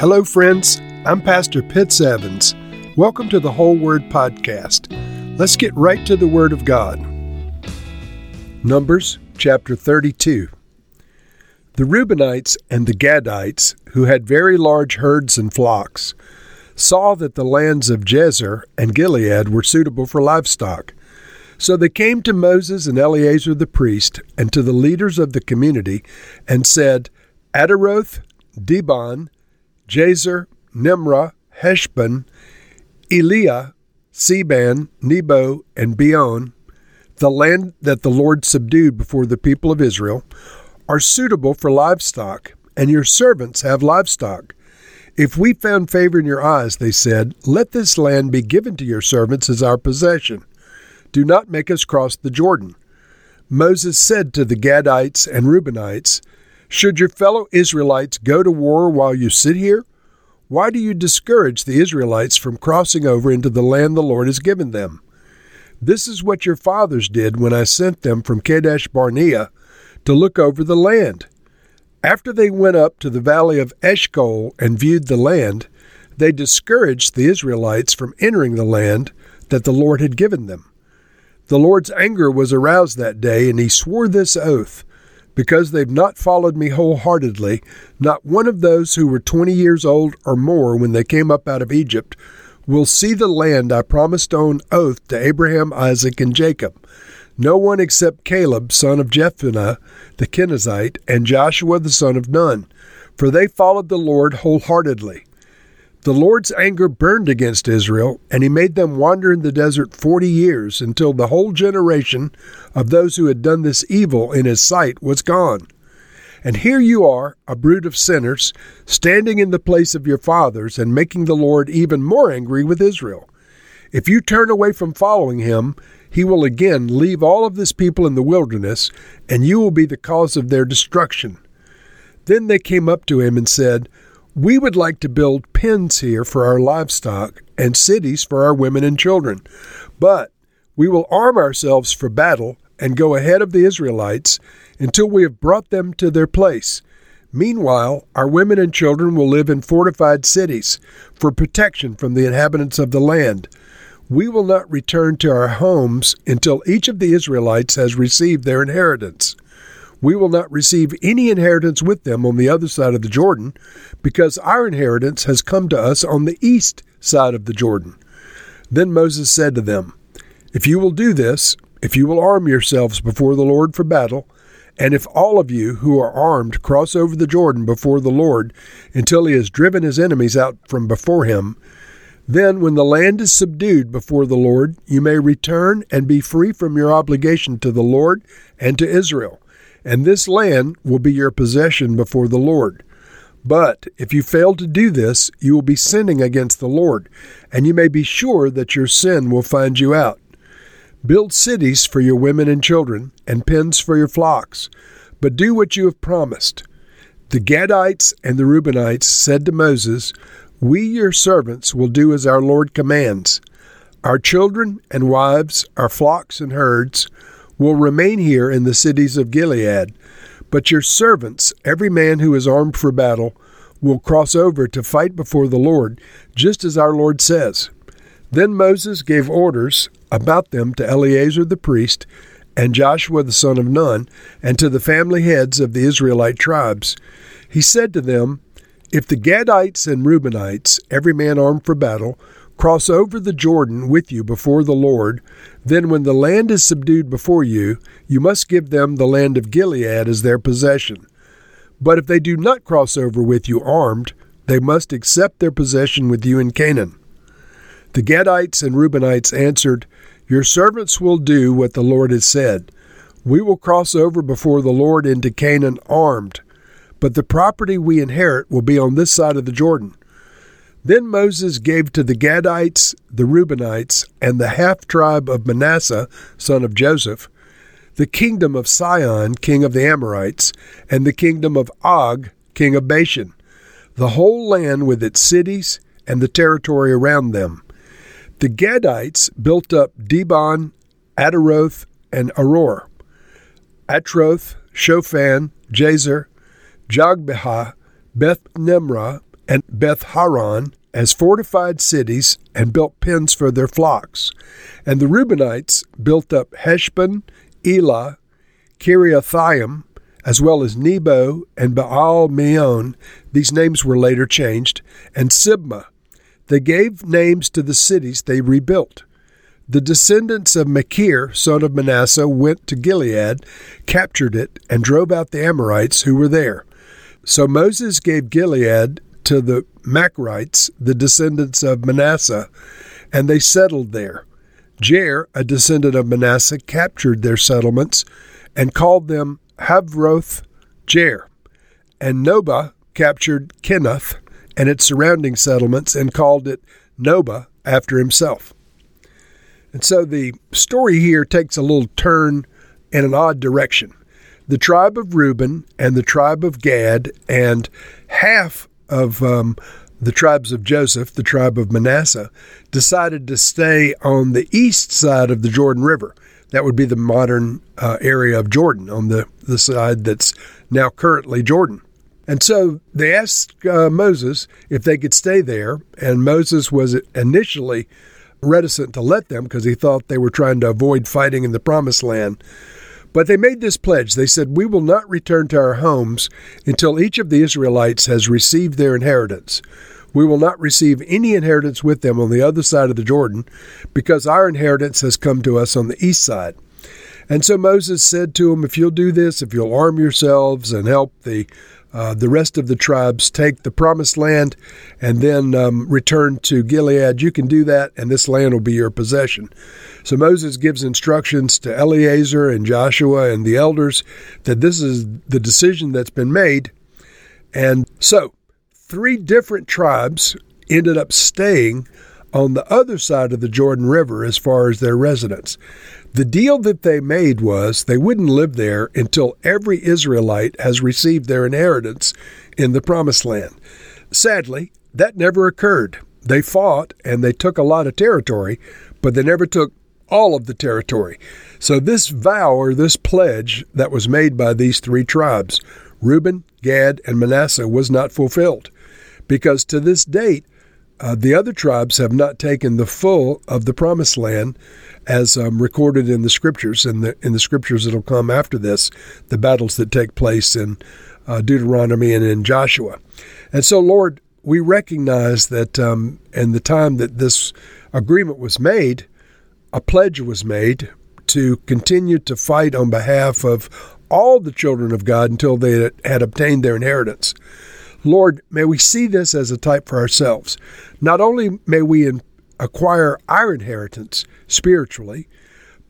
Hello, friends. I'm Pastor Pitts Evans. Welcome to the Whole Word Podcast. Let's get right to the Word of God. Numbers chapter 32. The Reubenites and the Gadites, who had very large herds and flocks, saw that the lands of Jazer and Gilead were suitable for livestock. So they came to Moses and Eleazar the priest and to the leaders of the community and said, Ataroth, Dibon, Jazer, Nimrah, Heshbon, Eleah, Sebam, Nebo, and Beon, the land that the Lord subdued before the people of Israel, are suitable for livestock, and your servants have livestock. If we found favor in your eyes, they said, let this land be given to your servants as our possession. Do not make us cross the Jordan. Moses said to the Gadites and Reubenites, Should your fellow Israelites go to war while you sit here? Why do you discourage the Israelites from crossing over into the land the Lord has given them? This is what your fathers did when I sent them from Kadesh Barnea to look over the land. After they went up to the valley of Eshcol and viewed the land, they discouraged the Israelites from entering the land that the Lord had given them. The Lord's anger was aroused that day, and he swore this oath Because they've not followed me wholeheartedly, not one of those who were twenty years old or more when they came up out of Egypt will see the land I promised on oath to Abraham, Isaac, and Jacob no one except Caleb, son of Jephunneh the Kenizzite, and Joshua the son of Nun, for they followed the Lord wholeheartedly. The Lord's anger burned against Israel, and he made them wander in the desert forty years until the whole generation of those who had done this evil in his sight was gone. And here you are, a brood of sinners, standing in the place of your fathers and making the Lord even more angry with Israel. If you turn away from following him, he will again leave all of this people in the wilderness, and you will be the cause of their destruction. Then they came up to him and said, We would like to build pens here for our livestock and cities for our women and children. But we will arm ourselves for battle and go ahead of the Israelites until we have brought them to their place. Meanwhile, our women and children will live in fortified cities for protection from the inhabitants of the land we will not return to our homes until each of the Israelites has received their inheritance. We will not receive any inheritance with them on the other side of the Jordan, because our inheritance has come to us on the east side of the Jordan. Then Moses said to them, If you will do this, if you will arm yourselves before the Lord for battle, and if all of you who are armed cross over the Jordan before the Lord until he has driven his enemies out from before him, then, when the land is subdued before the Lord, you may return and be free from your obligation to the Lord and to Israel, and this land will be your possession before the Lord. But if you fail to do this, you will be sinning against the Lord, and you may be sure that your sin will find you out. Build cities for your women and children, and pens for your flocks, but do what you have promised. The Gadites and the Reubenites said to Moses, we, your servants, will do as our Lord commands. Our children and wives, our flocks and herds, will remain here in the cities of Gilead. But your servants, every man who is armed for battle, will cross over to fight before the Lord, just as our Lord says. Then Moses gave orders about them to Eleazar the priest and Joshua the son of Nun, and to the family heads of the Israelite tribes. He said to them, if the Gadites and Reubenites, every man armed for battle, cross over the Jordan with you before the Lord, then when the land is subdued before you, you must give them the land of Gilead as their possession. But if they do not cross over with you armed, they must accept their possession with you in Canaan. The Gadites and Reubenites answered, Your servants will do what the Lord has said. We will cross over before the Lord into Canaan armed but the property we inherit will be on this side of the Jordan. Then Moses gave to the Gadites, the Reubenites, and the half tribe of Manasseh, son of Joseph, the kingdom of Sihon, king of the Amorites, and the kingdom of Og, king of Bashan, the whole land with its cities and the territory around them. The Gadites built up Dibon, Ataroth, and Aroer, Atroth, Shophan, Jazer, Jogbehah, Beth Nimrah, and Beth Haran as fortified cities and built pens for their flocks. And the Reubenites built up Heshbon, Elah, Kiriathaim, as well as Nebo and Baal Meon. These names were later changed, and Sibmah. They gave names to the cities they rebuilt. The descendants of Machir, son of Manasseh, went to Gilead, captured it, and drove out the Amorites who were there. So Moses gave Gilead to the Machrites, the descendants of Manasseh, and they settled there. Jair, a descendant of Manasseh, captured their settlements and called them Havvoth Jair. And Nobah captured Kenath and its surrounding settlements and called it Nobah after himself. And so the story here takes a little turn in an odd direction. The tribe of Reuben and the tribe of Gad and half of um, the tribes of Joseph, the tribe of Manasseh, decided to stay on the east side of the Jordan River. That would be the modern uh, area of Jordan, on the, the side that's now currently Jordan. And so they asked uh, Moses if they could stay there, and Moses was initially reticent to let them because he thought they were trying to avoid fighting in the promised land. But they made this pledge. They said, We will not return to our homes until each of the Israelites has received their inheritance. We will not receive any inheritance with them on the other side of the Jordan, because our inheritance has come to us on the east side. And so Moses said to them, If you'll do this, if you'll arm yourselves and help the uh, the rest of the tribes take the promised land and then um, return to Gilead. You can do that, and this land will be your possession. So Moses gives instructions to Eleazar and Joshua and the elders that this is the decision that's been made. And so, three different tribes ended up staying on the other side of the Jordan River as far as their residence. The deal that they made was they wouldn't live there until every Israelite has received their inheritance in the Promised Land. Sadly, that never occurred. They fought and they took a lot of territory, but they never took all of the territory. So, this vow or this pledge that was made by these three tribes, Reuben, Gad, and Manasseh, was not fulfilled. Because to this date, uh, the other tribes have not taken the full of the promised land as um, recorded in the scriptures. In the, in the scriptures that'll come after this, the battles that take place in uh, Deuteronomy and in Joshua. And so, Lord, we recognize that um, in the time that this agreement was made, a pledge was made to continue to fight on behalf of all the children of God until they had obtained their inheritance. Lord, may we see this as a type for ourselves. Not only may we acquire our inheritance spiritually,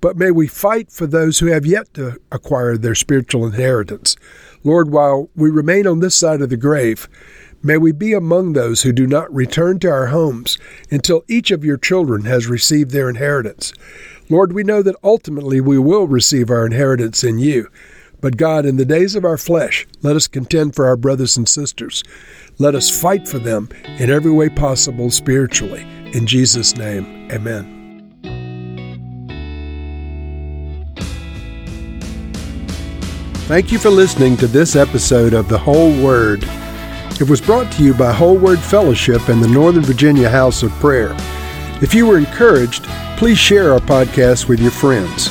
but may we fight for those who have yet to acquire their spiritual inheritance. Lord, while we remain on this side of the grave, may we be among those who do not return to our homes until each of your children has received their inheritance. Lord, we know that ultimately we will receive our inheritance in you. But God, in the days of our flesh, let us contend for our brothers and sisters. Let us fight for them in every way possible spiritually. In Jesus' name, amen. Thank you for listening to this episode of The Whole Word. It was brought to you by Whole Word Fellowship and the Northern Virginia House of Prayer. If you were encouraged, please share our podcast with your friends.